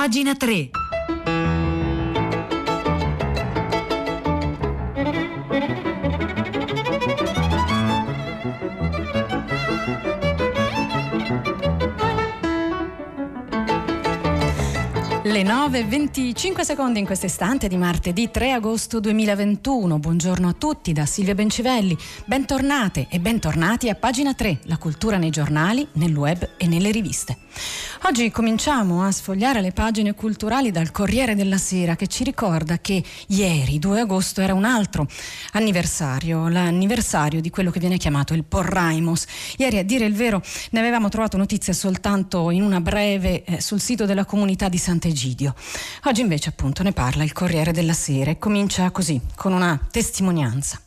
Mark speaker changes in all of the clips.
Speaker 1: Pagina 3.
Speaker 2: Le 9.25 secondi in questo istante di martedì 3 agosto 2021. Buongiorno a tutti da Silvia Bencivelli. Bentornate e bentornati a pagina 3, la cultura nei giornali, nel web e nelle riviste. Oggi cominciamo a sfogliare le pagine culturali dal Corriere della Sera che ci ricorda che ieri, 2 agosto, era un altro anniversario, l'anniversario di quello che viene chiamato il Porraimos. Ieri, a dire il vero, ne avevamo trovato notizie soltanto in una breve eh, sul sito della comunità di Sant'Egidio. Oggi invece appunto ne parla il Corriere della Sera e comincia così, con una testimonianza.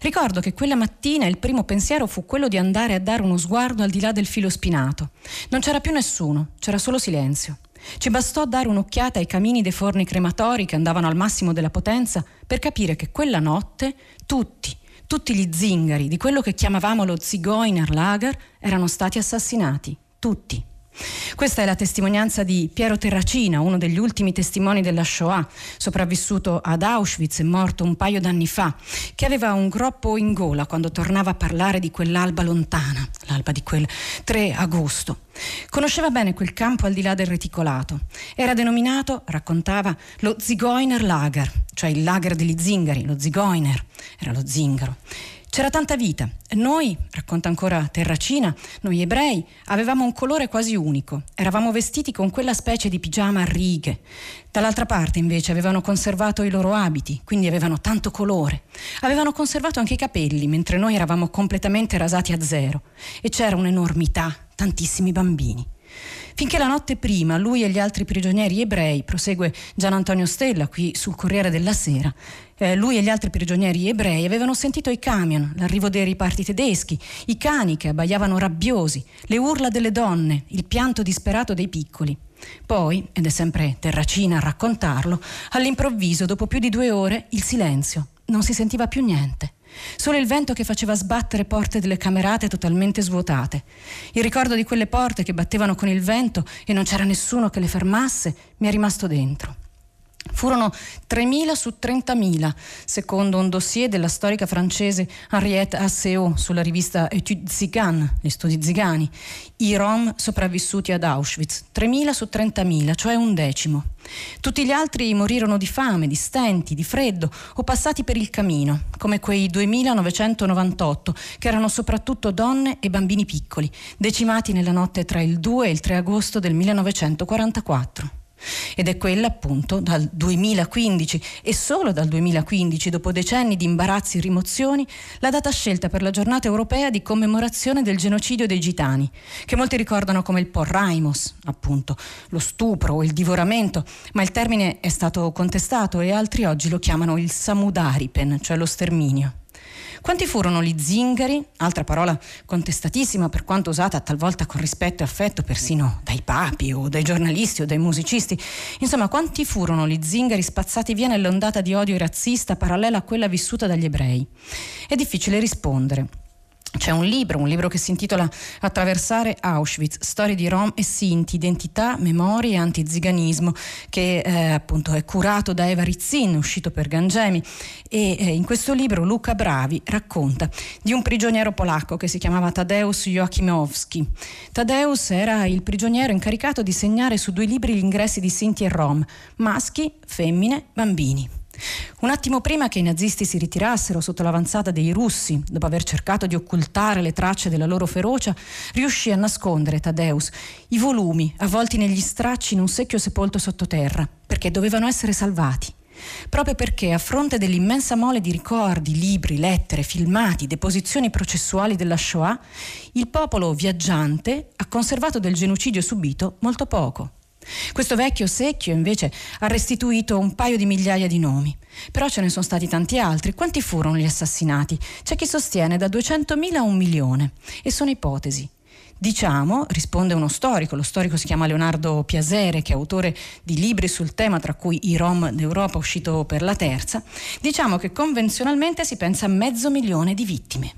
Speaker 2: Ricordo che quella mattina il primo pensiero fu quello di andare a dare uno sguardo al di là del filo spinato. Non c'era più nessuno, c'era solo silenzio. Ci bastò dare un'occhiata ai camini dei forni crematori che andavano al massimo della potenza per capire che quella notte tutti, tutti gli zingari di quello che chiamavamo lo Zigeunerlager erano stati assassinati. Tutti. Questa è la testimonianza di Piero Terracina, uno degli ultimi testimoni della Shoah, sopravvissuto ad Auschwitz e morto un paio d'anni fa, che aveva un groppo in gola quando tornava a parlare di quell'alba lontana, l'alba di quel 3 agosto. Conosceva bene quel campo al di là del reticolato. Era denominato, raccontava, lo Zigeuner Lager, cioè il lager degli zingari, lo Zigeuner, era lo zingaro. C'era tanta vita. Noi, racconta ancora Terracina, noi ebrei, avevamo un colore quasi unico. Eravamo vestiti con quella specie di pigiama a righe. Dall'altra parte, invece, avevano conservato i loro abiti, quindi avevano tanto colore. Avevano conservato anche i capelli, mentre noi eravamo completamente rasati a zero. E c'era un'enormità, tantissimi bambini. Finché la notte prima lui e gli altri prigionieri ebrei, prosegue Gian Antonio Stella qui sul Corriere della Sera, eh, lui e gli altri prigionieri ebrei avevano sentito i camion, l'arrivo dei riparti tedeschi, i cani che abbaiavano rabbiosi, le urla delle donne, il pianto disperato dei piccoli. Poi, ed è sempre Terracina a raccontarlo, all'improvviso, dopo più di due ore, il silenzio. Non si sentiva più niente. Solo il vento che faceva sbattere porte delle camerate totalmente svuotate. Il ricordo di quelle porte che battevano con il vento e non c'era nessuno che le fermasse mi è rimasto dentro. Furono 3.000 su 30.000, secondo un dossier della storica francese Henriette Asseo sulla rivista Etudes Zigane, gli studi zigani, i Rom sopravvissuti ad Auschwitz. 3.000 su 30.000, cioè un decimo. Tutti gli altri morirono di fame, di stenti, di freddo o passati per il camino, come quei 2.998, che erano soprattutto donne e bambini piccoli, decimati nella notte tra il 2 e il 3 agosto del 1944. Ed è quella appunto dal 2015 e solo dal 2015, dopo decenni di imbarazzi e rimozioni, la data scelta per la giornata europea di commemorazione del genocidio dei gitani, che molti ricordano come il porraimos, appunto, lo stupro o il divoramento, ma il termine è stato contestato e altri oggi lo chiamano il samudaripen, cioè lo sterminio. Quanti furono gli zingari, altra parola contestatissima per quanto usata talvolta con rispetto e affetto persino dai papi o dai giornalisti o dai musicisti, insomma quanti furono gli zingari spazzati via nell'ondata di odio razzista parallela a quella vissuta dagli ebrei? È difficile rispondere. C'è un libro, un libro che si intitola Attraversare Auschwitz, storie di Rom e Sinti, identità, memorie e antiziganismo, che eh, appunto è curato da Eva Rizzin, uscito per Gangemi. E eh, in questo libro Luca Bravi racconta di un prigioniero polacco che si chiamava Tadeusz Joachimowski. Tadeusz era il prigioniero incaricato di segnare su due libri gli ingressi di Sinti e Rom, maschi, femmine, bambini. Un attimo prima che i nazisti si ritirassero sotto l'avanzata dei russi, dopo aver cercato di occultare le tracce della loro ferocia, riuscì a nascondere Tadeus i volumi avvolti negli stracci in un secchio sepolto sottoterra, perché dovevano essere salvati. Proprio perché a fronte dell'immensa mole di ricordi, libri, lettere, filmati, deposizioni processuali della Shoah, il popolo viaggiante ha conservato del genocidio subito molto poco. Questo vecchio secchio invece ha restituito un paio di migliaia di nomi, però ce ne sono stati tanti altri. Quanti furono gli assassinati? C'è chi sostiene da 200.000 a un milione e sono ipotesi. Diciamo, risponde uno storico, lo storico si chiama Leonardo Piasere, che è autore di libri sul tema, tra cui I Rom d'Europa, uscito per la terza, diciamo che convenzionalmente si pensa a mezzo milione di vittime.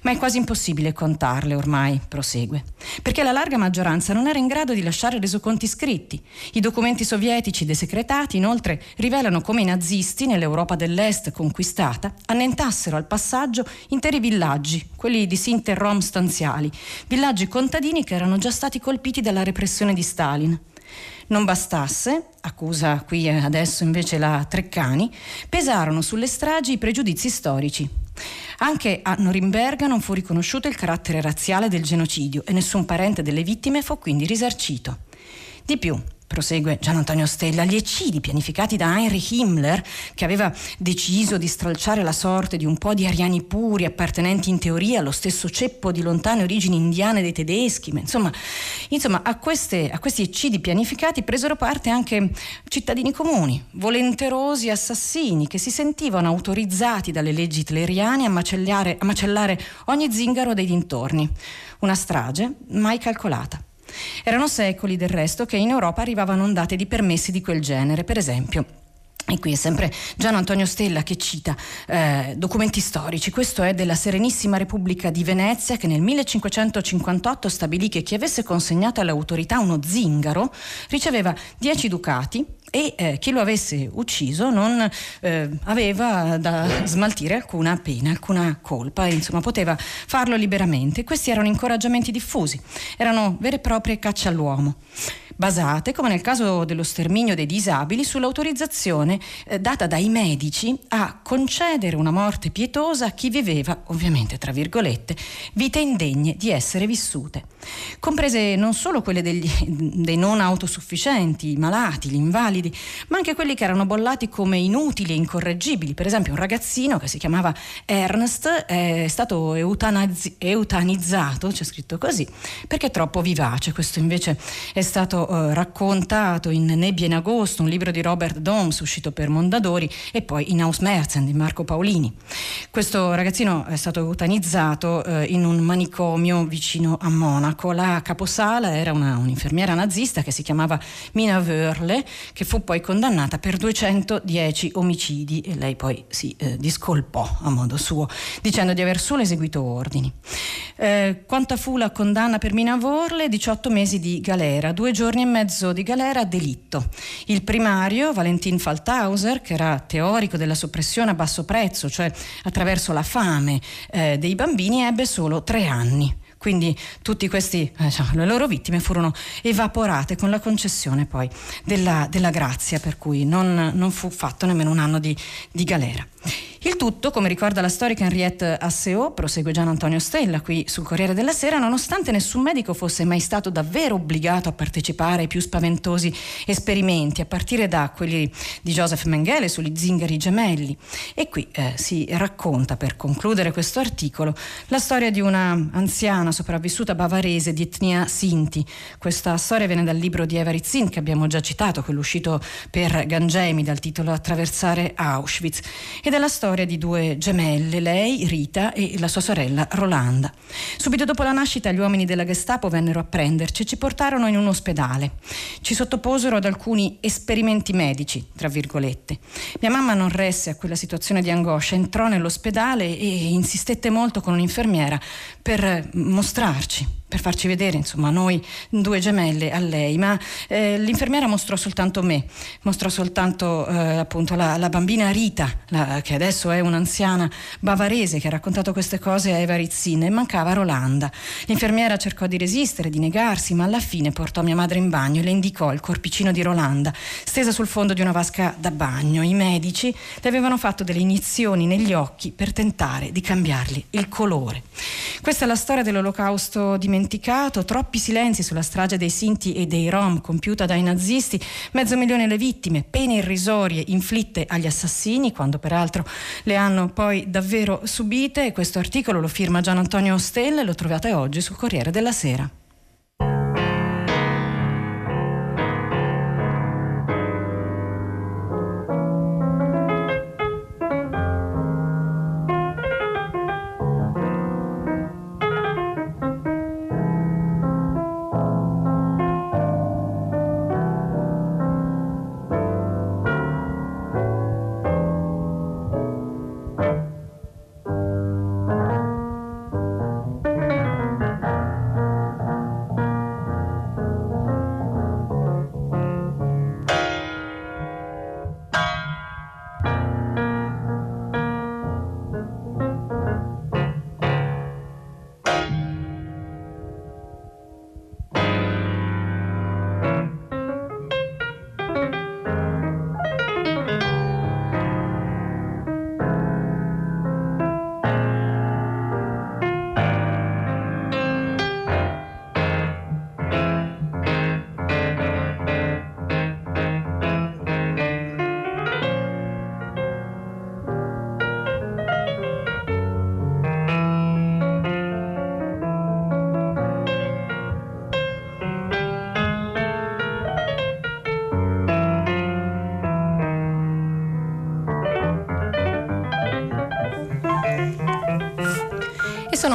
Speaker 2: Ma è quasi impossibile contarle ormai, prosegue, perché la larga maggioranza non era in grado di lasciare resoconti scritti. I documenti sovietici desecretati, inoltre, rivelano come i nazisti, nell'Europa dell'Est conquistata, annentassero al passaggio interi villaggi, quelli di Sinter Rom stanziali, villaggi con contadini che erano già stati colpiti dalla repressione di Stalin. Non bastasse, accusa qui adesso invece la Treccani, pesarono sulle stragi i pregiudizi storici. Anche a Norimberga non fu riconosciuto il carattere razziale del genocidio e nessun parente delle vittime fu quindi risarcito. Di più, prosegue Gian Antonio Stella, gli eccidi pianificati da Heinrich Himmler, che aveva deciso di stralciare la sorte di un po' di ariani puri appartenenti in teoria allo stesso ceppo di lontane origini indiane dei tedeschi, ma insomma, insomma a, queste, a questi eccidi pianificati presero parte anche cittadini comuni, volenterosi assassini che si sentivano autorizzati dalle leggi hitleriane a a macellare ogni zingaro dei dintorni. Una strage mai calcolata. Erano secoli del resto che in Europa arrivavano ondate di permessi di quel genere, per esempio e qui è sempre Gian Antonio Stella che cita eh, documenti storici. Questo è della Serenissima Repubblica di Venezia che nel 1558 stabilì che chi avesse consegnato alle autorità uno zingaro riceveva 10 ducati e eh, chi lo avesse ucciso non eh, aveva da smaltire alcuna pena, alcuna colpa, e, insomma poteva farlo liberamente. Questi erano incoraggiamenti diffusi, erano vere e proprie caccia all'uomo basate, come nel caso dello sterminio dei disabili, sull'autorizzazione eh, data dai medici a concedere una morte pietosa a chi viveva, ovviamente tra virgolette, vite indegne di essere vissute. Comprese non solo quelle degli, dei non autosufficienti, i malati, gli invalidi, ma anche quelli che erano bollati come inutili e incorreggibili. Per esempio un ragazzino che si chiamava Ernst è stato eutanizzato, c'è scritto così, perché troppo vivace. Questo invece è stato eh, raccontato in Nebbia in agosto, un libro di Robert Doms uscito per Mondadori e poi in Ausmerzen di Marco Paolini. Questo ragazzino è stato eutanizzato eh, in un manicomio vicino a Monaco. La caposala era una, un'infermiera nazista che si chiamava Mina Wörle, che fu poi condannata per 210 omicidi e lei poi si eh, discolpò a modo suo, dicendo di aver solo eseguito ordini. Eh, quanta fu la condanna per Mina Wörle? 18 mesi di galera, due giorni anni e mezzo di galera delitto. Il primario, Valentin Falthauser, che era teorico della soppressione a basso prezzo, cioè attraverso la fame eh, dei bambini, ebbe solo tre anni. Quindi tutte eh, diciamo, le loro vittime furono evaporate con la concessione poi della, della grazia, per cui non, non, fu fatto nemmeno un anno di, di galera. Il tutto, come ricorda la storica Henriette Asseo, prosegue Gian Antonio Stella qui sul Corriere della Sera, nonostante nessun medico fosse mai stato davvero obbligato a partecipare ai più spaventosi esperimenti, a partire da quelli di Joseph Mengele sugli zingari gemelli. E qui eh, si racconta, per concludere questo articolo, la storia di una anziana sopravvissuta bavarese di etnia Sinti. Questa storia viene dal libro di Everett Zinn che abbiamo già citato, quello uscito per Gangemi dal titolo Attraversare Auschwitz, ed è la storia storia di due gemelle, lei, Rita, e la sua sorella Rolanda. Subito dopo la nascita gli uomini della Gestapo vennero a prenderci e ci portarono in un ospedale. Ci sottoposero ad alcuni esperimenti medici, tra virgolette. Mia mamma non resse a quella situazione di angoscia, entrò nell'ospedale e insistette molto con un'infermiera per mostrarci per farci vedere, insomma, noi due gemelle a lei, ma eh, l'infermiera mostrò soltanto me, mostrò soltanto eh, appunto la, la, bambina Rita, la, che adesso è un'anziana bavarese che ha raccontato queste cose a Eva Rizzin e mancava Rolanda. L'infermiera cercò di resistere, di negarsi, ma alla fine portò mia madre in bagno e le indicò il corpicino di Rolanda, stesa sul fondo di una vasca da bagno. I medici le avevano fatto delle iniezioni negli occhi per tentare di cambiargli il colore. Questa è la storia dell'olocausto dimenticato troppi silenzi sulla strage dei Sinti e dei Rom compiuta dai nazisti, mezzo milione le vittime, pene irrisorie inflitte agli assassini, quando peraltro le hanno poi davvero subite. Questo articolo lo firma Gian Antonio Stelle, lo trovate oggi sul Corriere della Sera.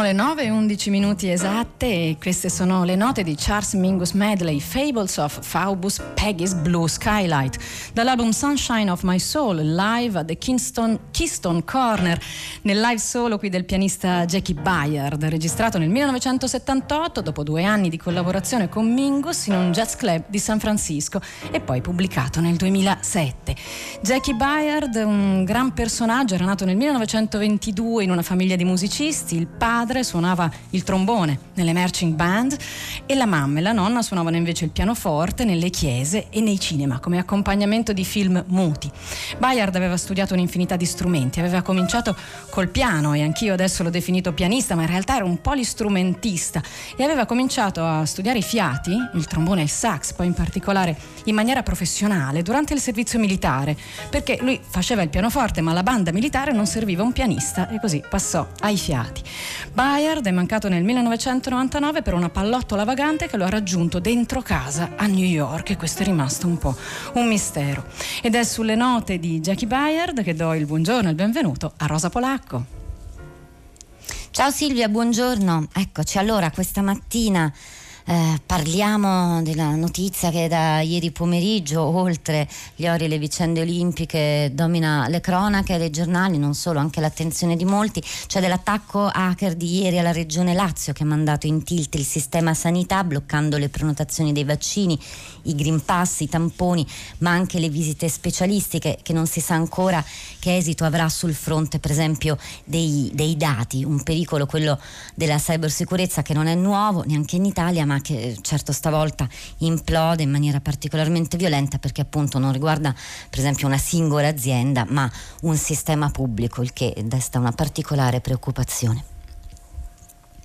Speaker 2: Le 9 e 11 minuti esatte e queste sono le note di Charles Mingus Medley, Fables of Faubus Peggy's Blue Skylight, dall'album Sunshine of My Soul, live at the Kingston, Keystone Corner, nel live solo qui del pianista Jackie Bayard, registrato nel 1978 dopo due anni di collaborazione con Mingus in un jazz club di San Francisco e poi pubblicato nel 2007. Jackie Bayard, un gran personaggio, era nato nel 1922 in una famiglia di musicisti, il padre padre suonava il trombone nelle marching band e la mamma e la nonna suonavano invece il pianoforte nelle chiese e nei cinema come accompagnamento di film muti. Bayard aveva studiato un'infinità di strumenti, aveva cominciato col piano e anch'io adesso l'ho definito pianista, ma in realtà era un polistrumentista e aveva cominciato a studiare i fiati, il trombone e il sax, poi in particolare in maniera professionale durante il servizio militare, perché lui faceva il pianoforte, ma alla banda militare non serviva un pianista e così passò ai fiati. Bayard è mancato nel 1999 per una pallottola vagante che lo ha raggiunto dentro casa a New York e questo è rimasto un po' un mistero. Ed è sulle note di Jackie Bayard che do il buongiorno e il benvenuto a Rosa Polacco.
Speaker 1: Ciao Silvia, buongiorno. Eccoci allora questa mattina eh, parliamo della notizia che da ieri pomeriggio, oltre gli ori e le vicende olimpiche, domina le cronache, le giornali, non solo, anche l'attenzione di molti, cioè dell'attacco hacker di ieri alla regione Lazio che ha mandato in tilt il sistema sanità bloccando le prenotazioni dei vaccini, i green pass, i tamponi, ma anche le visite specialistiche che non si sa ancora che esito avrà sul fronte per esempio dei, dei dati, un pericolo quello della cybersicurezza che non è nuovo neanche in Italia ma che certo stavolta implode in maniera particolarmente violenta perché appunto non riguarda per esempio una singola azienda ma un sistema pubblico, il che desta una particolare preoccupazione.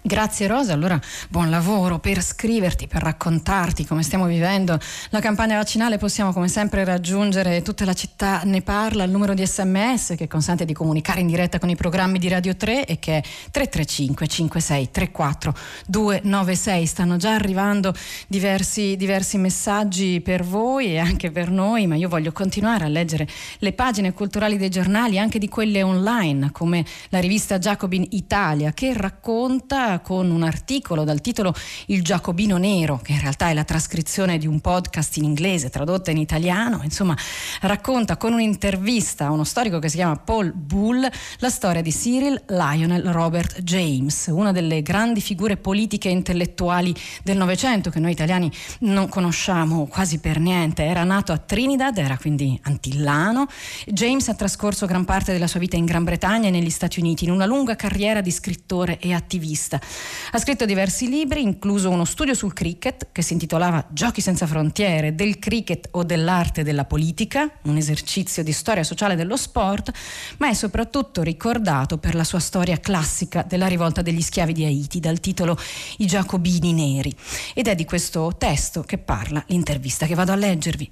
Speaker 2: Grazie Rosa, allora buon lavoro per scriverti, per raccontarti come stiamo vivendo la campagna vaccinale. Possiamo come sempre raggiungere tutta la città, ne parla, il numero di sms che consente di comunicare in diretta con i programmi di Radio 3 e che è 335 56 34 296. Stanno già arrivando diversi, diversi messaggi per voi e anche per noi, ma io voglio continuare a leggere le pagine culturali dei giornali, anche di quelle online, come la rivista Jacobin Italia, che racconta con un articolo dal titolo Il Giacobino Nero, che in realtà è la trascrizione di un podcast in inglese tradotta in italiano, insomma racconta con un'intervista a uno storico che si chiama Paul Bull la storia di Cyril Lionel Robert James, una delle grandi figure politiche e intellettuali del Novecento che noi italiani non conosciamo quasi per niente. Era nato a Trinidad, era quindi antillano. James ha trascorso gran parte della sua vita in Gran Bretagna e negli Stati Uniti in una lunga carriera di scrittore e attivista. Ha scritto diversi libri, incluso uno studio sul cricket che si intitolava Giochi senza frontiere, del cricket o dell'arte della politica, un esercizio di storia sociale dello sport, ma è soprattutto ricordato per la sua storia classica della rivolta degli schiavi di Haiti, dal titolo I Giacobini Neri. Ed è di questo testo che parla l'intervista che vado a leggervi.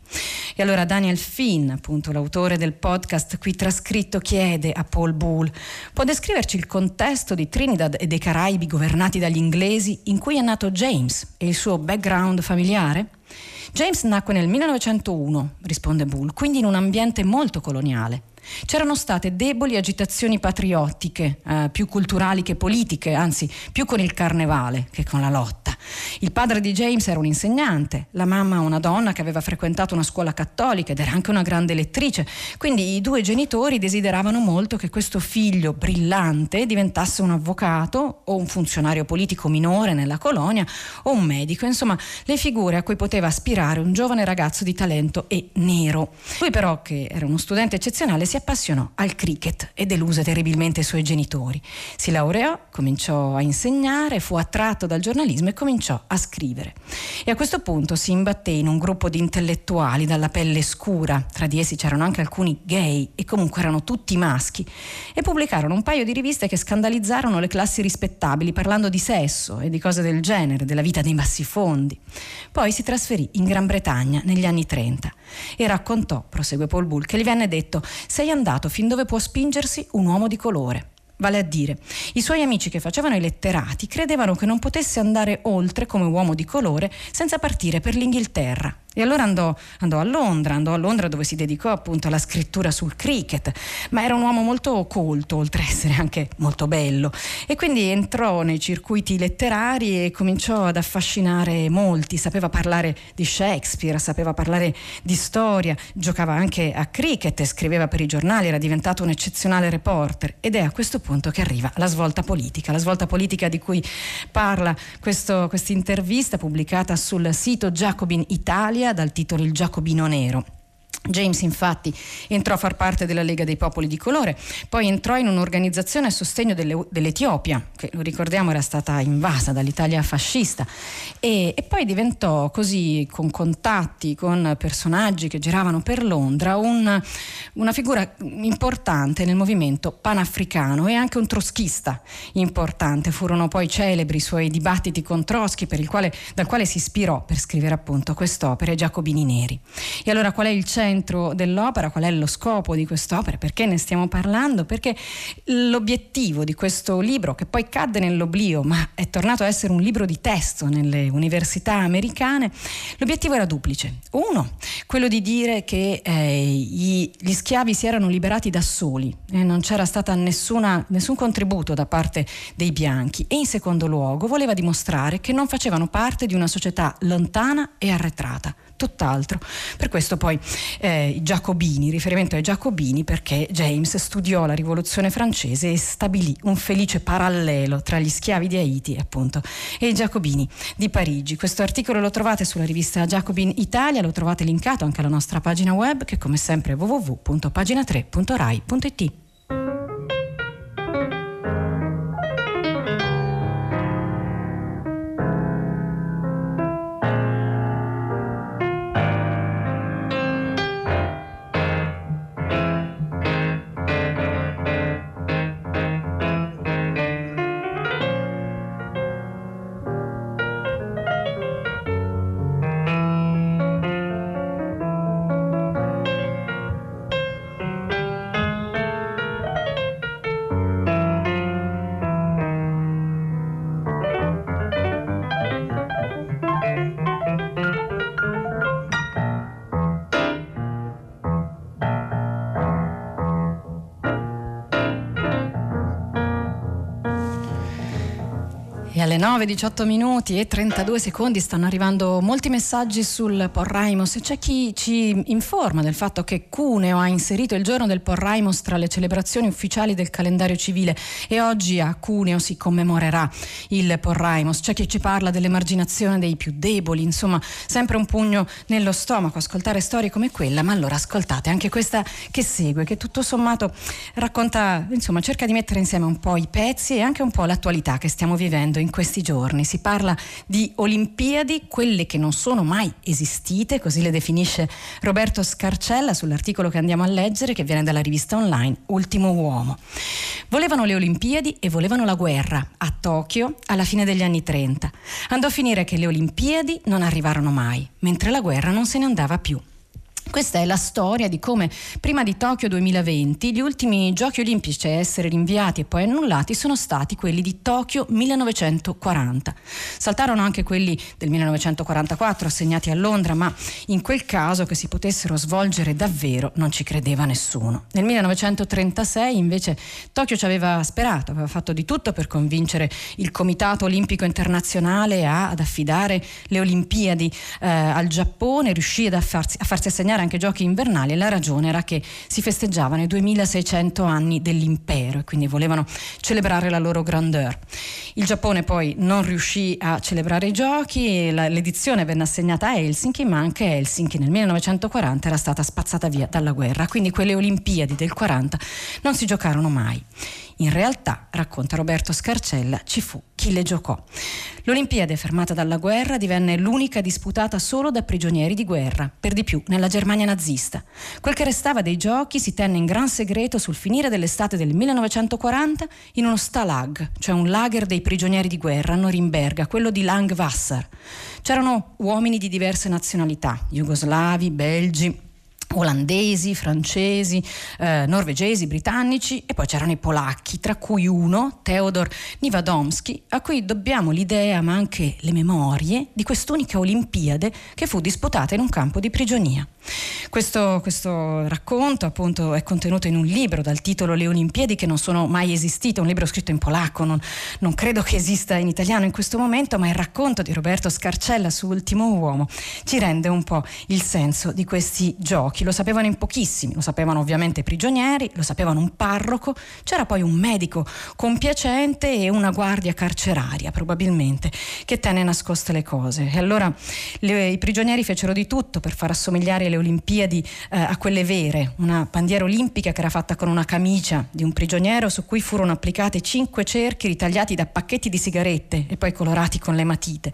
Speaker 2: E allora Daniel Finn, appunto l'autore del podcast qui trascritto, chiede a Paul Bull, può descriverci il contesto di Trinidad e dei Caraibi governati dagli inglesi in cui è nato James e il suo background familiare? James nacque nel 1901, risponde Bull, quindi in un ambiente molto coloniale. C'erano state deboli agitazioni patriottiche, eh, più culturali che politiche, anzi più con il carnevale che con la lotta. Il padre di James era un insegnante, la mamma una donna che aveva frequentato una scuola cattolica ed era anche una grande lettrice, quindi i due genitori desideravano molto che questo figlio brillante diventasse un avvocato o un funzionario politico minore nella colonia o un medico, insomma le figure a cui poteva aspirare un giovane ragazzo di talento e nero. Lui però, che era uno studente eccezionale, si appassionò al cricket e deluse terribilmente i suoi genitori. Si laureò, cominciò a insegnare, fu attratto dal giornalismo e cominciò a scrivere. E a questo punto si imbatté in un gruppo di intellettuali dalla pelle scura, tra di essi c'erano anche alcuni gay e comunque erano tutti maschi, e pubblicarono un paio di riviste che scandalizzarono le classi rispettabili parlando di sesso e di cose del genere, della vita dei bassifondi. Poi si trasferì in Gran Bretagna negli anni 30 e raccontò, prosegue Paul Bull, che gli venne detto sei andato fin dove può spingersi un uomo di colore. Vale a dire, i suoi amici che facevano i letterati credevano che non potesse andare oltre come uomo di colore senza partire per l'Inghilterra E allora andò, andò, a Londra, andò a Londra dove si dedicò appunto alla scrittura sul cricket, ma era un uomo molto colto, oltre ad essere anche molto bello. E quindi entrò nei circuiti letterari e cominciò ad affascinare molti, sapeva parlare di Shakespeare, sapeva parlare di storia, giocava anche a cricket, scriveva per i giornali, era diventato un eccezionale reporter. Ed è a questo punto che arriva la svolta politica, la svolta politica di cui parla questa intervista pubblicata sul sito Jacobin Italia dal titolo Il Giacobino Nero. James infatti entrò a far parte della Lega dei Popoli di Colore, poi entrò in un'organizzazione a sostegno delle, dell'Etiopia, che lo ricordiamo era stata invasa dall'Italia fascista, e, e, poi diventò così, con contatti con personaggi che giravano per Londra, un, una figura importante nel movimento panafricano e anche un troschista importante. Furono poi celebri i suoi dibattiti con Trotsky, quale, dal quale si ispirò per scrivere appunto quest'opera, Giacobini Neri. E allora qual è il centro? Centro dell'opera, qual è lo scopo di quest'opera, perché ne stiamo parlando, perché l'obiettivo di questo libro, che poi cadde nell'oblio, ma è tornato a essere un libro di testo nelle università americane, l'obiettivo era duplice. Uno, quello di dire che eh, gli, schiavi si erano liberati da soli e non c'era stato nessun contributo da parte dei bianchi e in secondo luogo voleva dimostrare che non facevano parte di una società lontana e arretrata tutt'altro. Per questo poi eh, i Giacobini, riferimento ai Giacobini perché James studiò la rivoluzione francese e stabilì un felice parallelo tra gli schiavi di Haiti appunto, e i Giacobini di Parigi. Questo articolo lo trovate sulla rivista Jacobin Italia, lo trovate linkato anche alla nostra pagina web che come sempre è www.pagina3.rai.it. 9, 18 minuti e 32 secondi. Stanno arrivando molti messaggi sul Porraimos. E c'è chi ci informa del fatto che Cuneo ha inserito il giorno del Porraimos tra le celebrazioni ufficiali del calendario civile e oggi a Cuneo si commemorerà il Porraimos. C'è chi ci parla dell'emarginazione dei più deboli, insomma sempre un pugno nello stomaco. Ascoltare storie come quella, ma allora ascoltate anche questa che segue, che tutto sommato racconta, insomma cerca di mettere insieme un po' i pezzi e anche un po' l'attualità che stiamo vivendo in in questi giorni. Si parla di Olimpiadi, quelle che non sono mai esistite, così le definisce Roberto Scarcella sull'articolo che andiamo a leggere che viene dalla rivista online Ultimo Uomo. Volevano le Olimpiadi e volevano la guerra a Tokyo alla fine degli anni 30. Andò a finire che le Olimpiadi non arrivarono mai, mentre la guerra non se ne andava più. Questa è la storia di come prima di Tokyo 2020 gli ultimi giochi olimpici a essere rinviati e poi annullati sono stati quelli di Tokyo 1940. Saltarono anche quelli del 1944 assegnati a Londra, ma in quel caso che si potessero svolgere davvero non ci credeva nessuno. Nel 1936 invece Tokyo ci aveva sperato, aveva fatto di tutto per convincere il Comitato Olimpico Internazionale a, ad affidare le Olimpiadi eh, al Giappone, riuscì a farsi, a farsi assegnare organizzare anche giochi invernali e la ragione era che si festeggiavano i 2600 anni dell'impero e quindi volevano celebrare la loro grandeur. Il Giappone poi non riuscì a celebrare i giochi, la, l'edizione venne assegnata a Helsinki, ma anche Helsinki nel 1940 era stata spazzata via dalla guerra, quindi quelle Olimpiadi del 40 non si giocarono mai. In realtà, racconta Roberto Scarcella, ci fu le giocò. L'Olimpiade, fermata dalla guerra, divenne l'unica disputata solo da prigionieri di guerra, per di più nella Germania nazista. Quel che restava dei giochi si tenne in gran segreto sul finire dell'estate del 1940 in uno Stalag, cioè un lager dei prigionieri di guerra a Norimberga, quello di Langwasser. C'erano uomini di diverse nazionalità, jugoslavi, belgi, olandesi, francesi, eh, norvegesi, britannici e poi c'erano i polacchi, tra cui uno, Theodor Niwadomski, a cui dobbiamo l'idea ma anche le memorie di quest'unica Olimpiade che fu disputata in un campo di prigionia. Questo, questo, racconto appunto è contenuto in un libro dal titolo Le Olimpiadi che non sono mai esistite, un libro scritto in polacco, non, non credo che esista in italiano in questo momento, ma il racconto di Roberto Scarcella su Ultimo Uomo ci rende un po' il senso di questi giochi. Lo sapevano in pochissimi, lo sapevano ovviamente i prigionieri, lo sapevano un parroco, c'era poi un medico compiacente e una guardia carceraria probabilmente che tenne nascoste le cose. E allora le, i prigionieri fecero di tutto per far assomigliare le Olimpiadi eh, a quelle vere, una bandiera olimpica che era fatta con una camicia di un prigioniero su cui furono applicate cinque cerchi ritagliati da pacchetti di sigarette e poi colorati con le matite.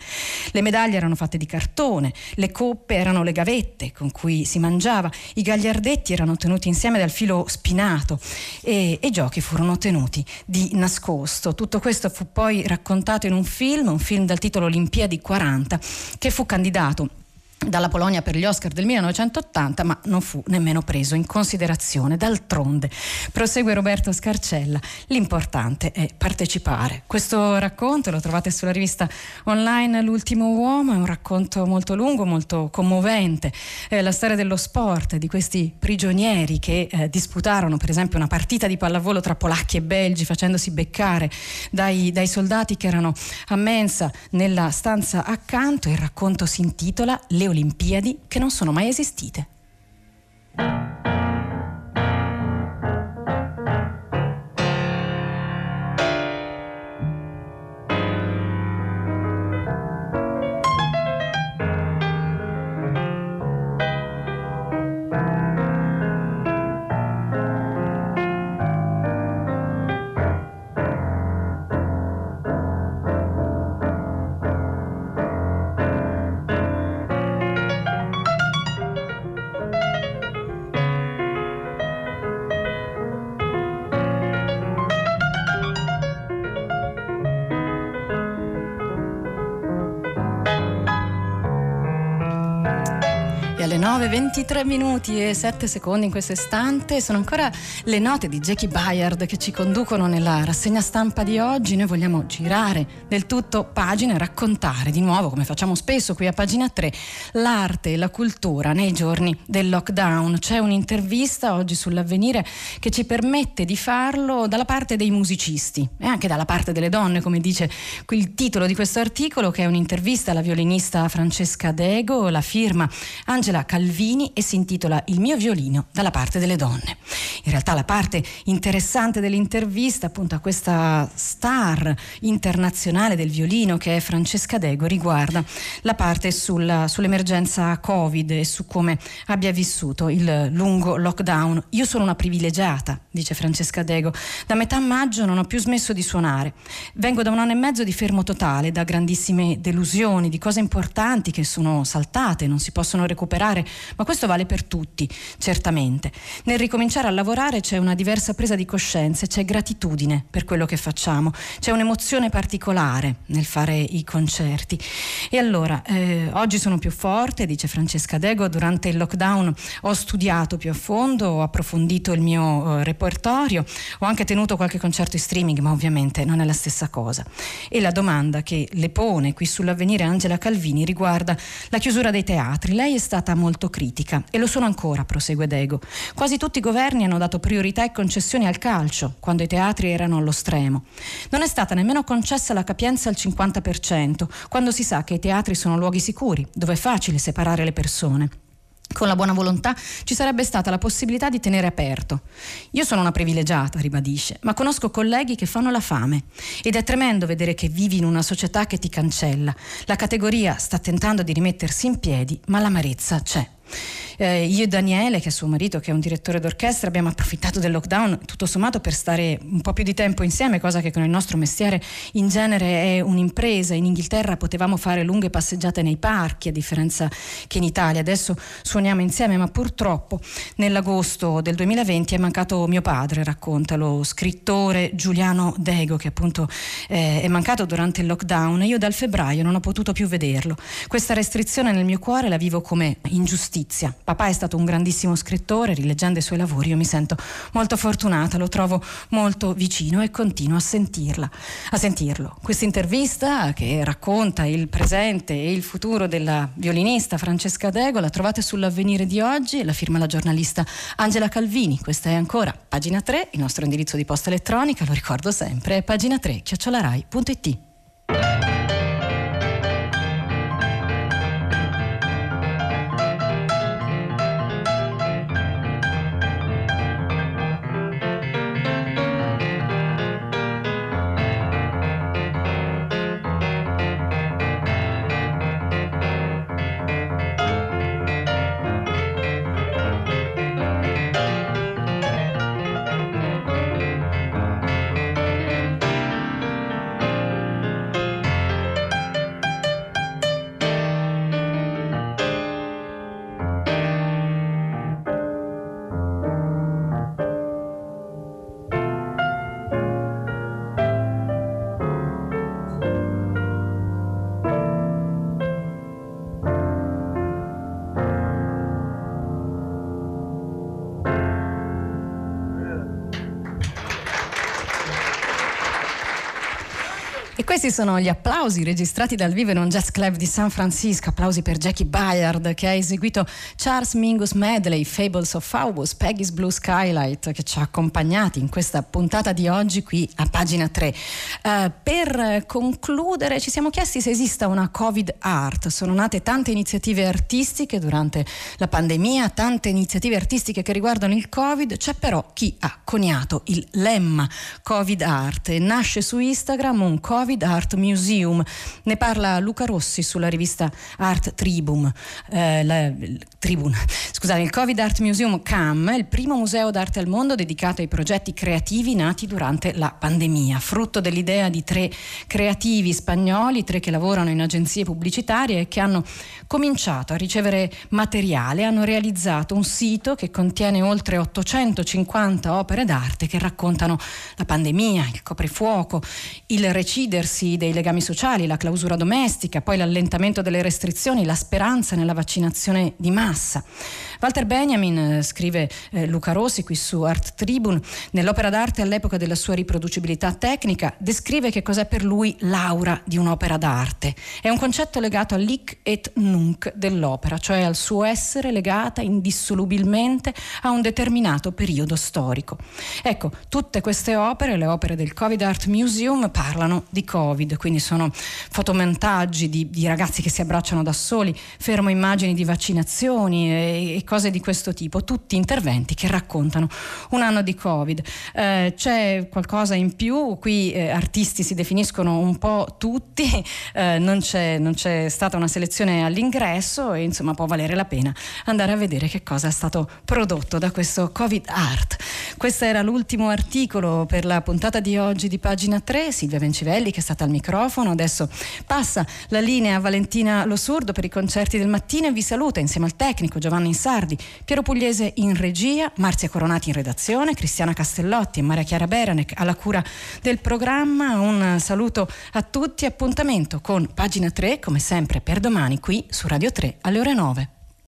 Speaker 2: Le medaglie erano fatte di cartone, le coppe erano le gavette con cui si mangiava, i gagliardetti erano tenuti insieme dal filo spinato e, i giochi furono tenuti di nascosto. Tutto questo fu poi raccontato in un film, un film dal titolo Olimpiadi 40, che fu candidato dalla Polonia per gli Oscar del 1980, ma non fu nemmeno preso in considerazione. D'altronde, prosegue Roberto Scarcella, l'importante è partecipare. Questo racconto lo trovate sulla rivista online L'ultimo uomo, è un racconto molto lungo, molto commovente, è la storia dello sport, di questi prigionieri che eh, disputarono per esempio una partita di pallavolo tra polacchi e belgi facendosi beccare dai, dai soldati che erano a mensa nella stanza accanto. Il racconto si intitola Le Olimpiadi che non sono mai esistite. Alle 9, 23 minuti e 7 secondi in questo istante. Sono ancora le note di Jackie Bayard che ci conducono nella rassegna stampa di oggi. Noi vogliamo girare del tutto pagine e raccontare di nuovo, come facciamo spesso qui a pagina 3, l'arte e la cultura nei giorni del lockdown. C'è un'intervista oggi sull'avvenire che ci permette di farlo dalla parte dei musicisti e anche dalla parte delle donne, come dice il titolo di questo articolo, che è un'intervista alla violinista Francesca Dego, la firma Angela Calvini e si intitola Il mio violino dalla parte delle donne. In realtà la parte interessante dell'intervista appunto a questa star internazionale del violino che è Francesca Dego riguarda la parte sulla, sull'emergenza Covid e su come abbia vissuto il lungo lockdown. Io sono una privilegiata, dice Francesca Dego. Da metà maggio non ho più smesso di suonare. Vengo da un anno e mezzo di fermo totale, da grandissime delusioni, di cose importanti che sono saltate, non si possono recuperare lavorare, ma questo vale per tutti, certamente. Nel ricominciare a lavorare c'è una diversa presa di coscienza, c'è gratitudine per quello che facciamo, c'è un'emozione particolare nel fare i concerti. E allora, eh, oggi sono più forte, dice Francesca Dego, durante il lockdown ho studiato più a fondo, ho approfondito il mio eh, repertorio, ho anche tenuto qualche concerto in streaming, ma ovviamente non è la stessa cosa. E la domanda che le pone qui sull'avvenire Angela Calvini riguarda la chiusura dei teatri. Lei è stata molto critica e lo sono ancora, prosegue Dego. Quasi tutti i governi hanno dato priorità e concessioni al calcio, quando i teatri erano allo stremo. Non è stata nemmeno concessa la capienza al 50%, quando si sa che i teatri sono luoghi sicuri, dove è facile separare le persone. Con la buona volontà ci sarebbe stata la possibilità di tenere aperto. Io sono una privilegiata, ribadisce, ma conosco colleghi che fanno la fame ed è tremendo vedere che vivi in una società che ti cancella. La categoria sta tentando di rimettersi in piedi, ma l'amarezza c'è. Eh, io e Daniele, che è suo marito, che è un direttore d'orchestra, abbiamo approfittato del lockdown tutto sommato per stare un po' più di tempo insieme, cosa che con il nostro mestiere in genere è un'impresa. In Inghilterra potevamo fare lunghe passeggiate nei parchi, a differenza che in Italia. Adesso suoniamo insieme, ma purtroppo nell'agosto del 2020 è mancato mio padre, racconta lo scrittore Giuliano Dego, che appunto eh, è mancato durante il lockdown. Io dal febbraio non ho potuto più vederlo. Questa restrizione nel mio cuore la vivo come ingiustizia giustizia. Papà è stato un grandissimo scrittore, rileggendo i suoi lavori io mi sento molto fortunata, lo trovo molto vicino e continuo a sentirla, a sentirlo. Questa intervista che racconta il presente e il futuro della violinista Francesca Dego la trovate sull'avvenire di oggi la firma la giornalista Angela Calvini. Questa è ancora pagina 3, il nostro indirizzo di posta elettronica, lo ricordo sempre, è pagina 3, chiocciolarai.it. Questi sono gli applausi registrati dal vivo in un jazz club di San Francisco. Applausi per Jackie Bayard che ha eseguito Charles Mingus Medley, Fables of Faubus, Peggy's Blue Skylight che ci ha accompagnati in questa puntata di oggi qui a pagina 3. Uh, eh, per concludere ci siamo chiesti se esista una Covid Art. Sono nate tante iniziative artistiche durante la pandemia, tante iniziative artistiche che riguardano il Covid. C'è però chi ha coniato il lemma Covid Art nasce su Instagram un Covid Art Museum. Ne parla Luca Rossi sulla rivista Art Tribune. Eh, la, Tribune. Scusate, il Covid Art Museum CAM è il primo museo d'arte al mondo dedicato ai progetti creativi nati durante la pandemia, frutto dell'idea di tre creativi spagnoli, tre che lavorano in agenzie pubblicitarie e che hanno cominciato a ricevere materiale, hanno realizzato un sito che contiene oltre 850 opere d'arte che raccontano la pandemia, il coprifuoco, il recidersi crisi dei legami sociali, la clausura domestica, poi l'allentamento delle restrizioni, la speranza nella vaccinazione di massa. Walter Benjamin, eh, scrive eh, Luca Rossi qui su Art Tribune, nell'opera d'arte all'epoca della sua riproducibilità tecnica, descrive che cos'è per lui l'aura di un'opera d'arte. È un concetto legato all'ic et nunc dell'opera, cioè al suo essere legata indissolubilmente a un determinato periodo storico. Ecco, tutte queste opere, le opere del Covid Art Museum, parlano di Covid, quindi sono fotomontaggi di, di ragazzi che si abbracciano da soli, fermo immagini di vaccinazioni e, e cose di questo tipo, tutti interventi che raccontano un anno di Covid. Eh, c'è qualcosa in più, qui eh, artisti si definiscono un po' tutti, eh, non, c'è, non, c'è, stata una selezione all'ingresso e insomma può valere la pena andare a vedere che cosa è stato prodotto da questo Covid Art. Questo era l'ultimo articolo per la puntata di oggi di pagina 3, Silvia Vencivelli che è stata al microfono, adesso passa la linea a Valentina Losurdo per i concerti del mattino e vi saluta insieme al tecnico Giovanni Insardi Sardi, Piero Pugliese in regia, Marzia Coronati in redazione, Cristiana Castellotti e Maria Chiara Beranec alla cura del programma. Un saluto a tutti, appuntamento con pagina 3 come sempre per domani qui su Radio 3 alle ore 9.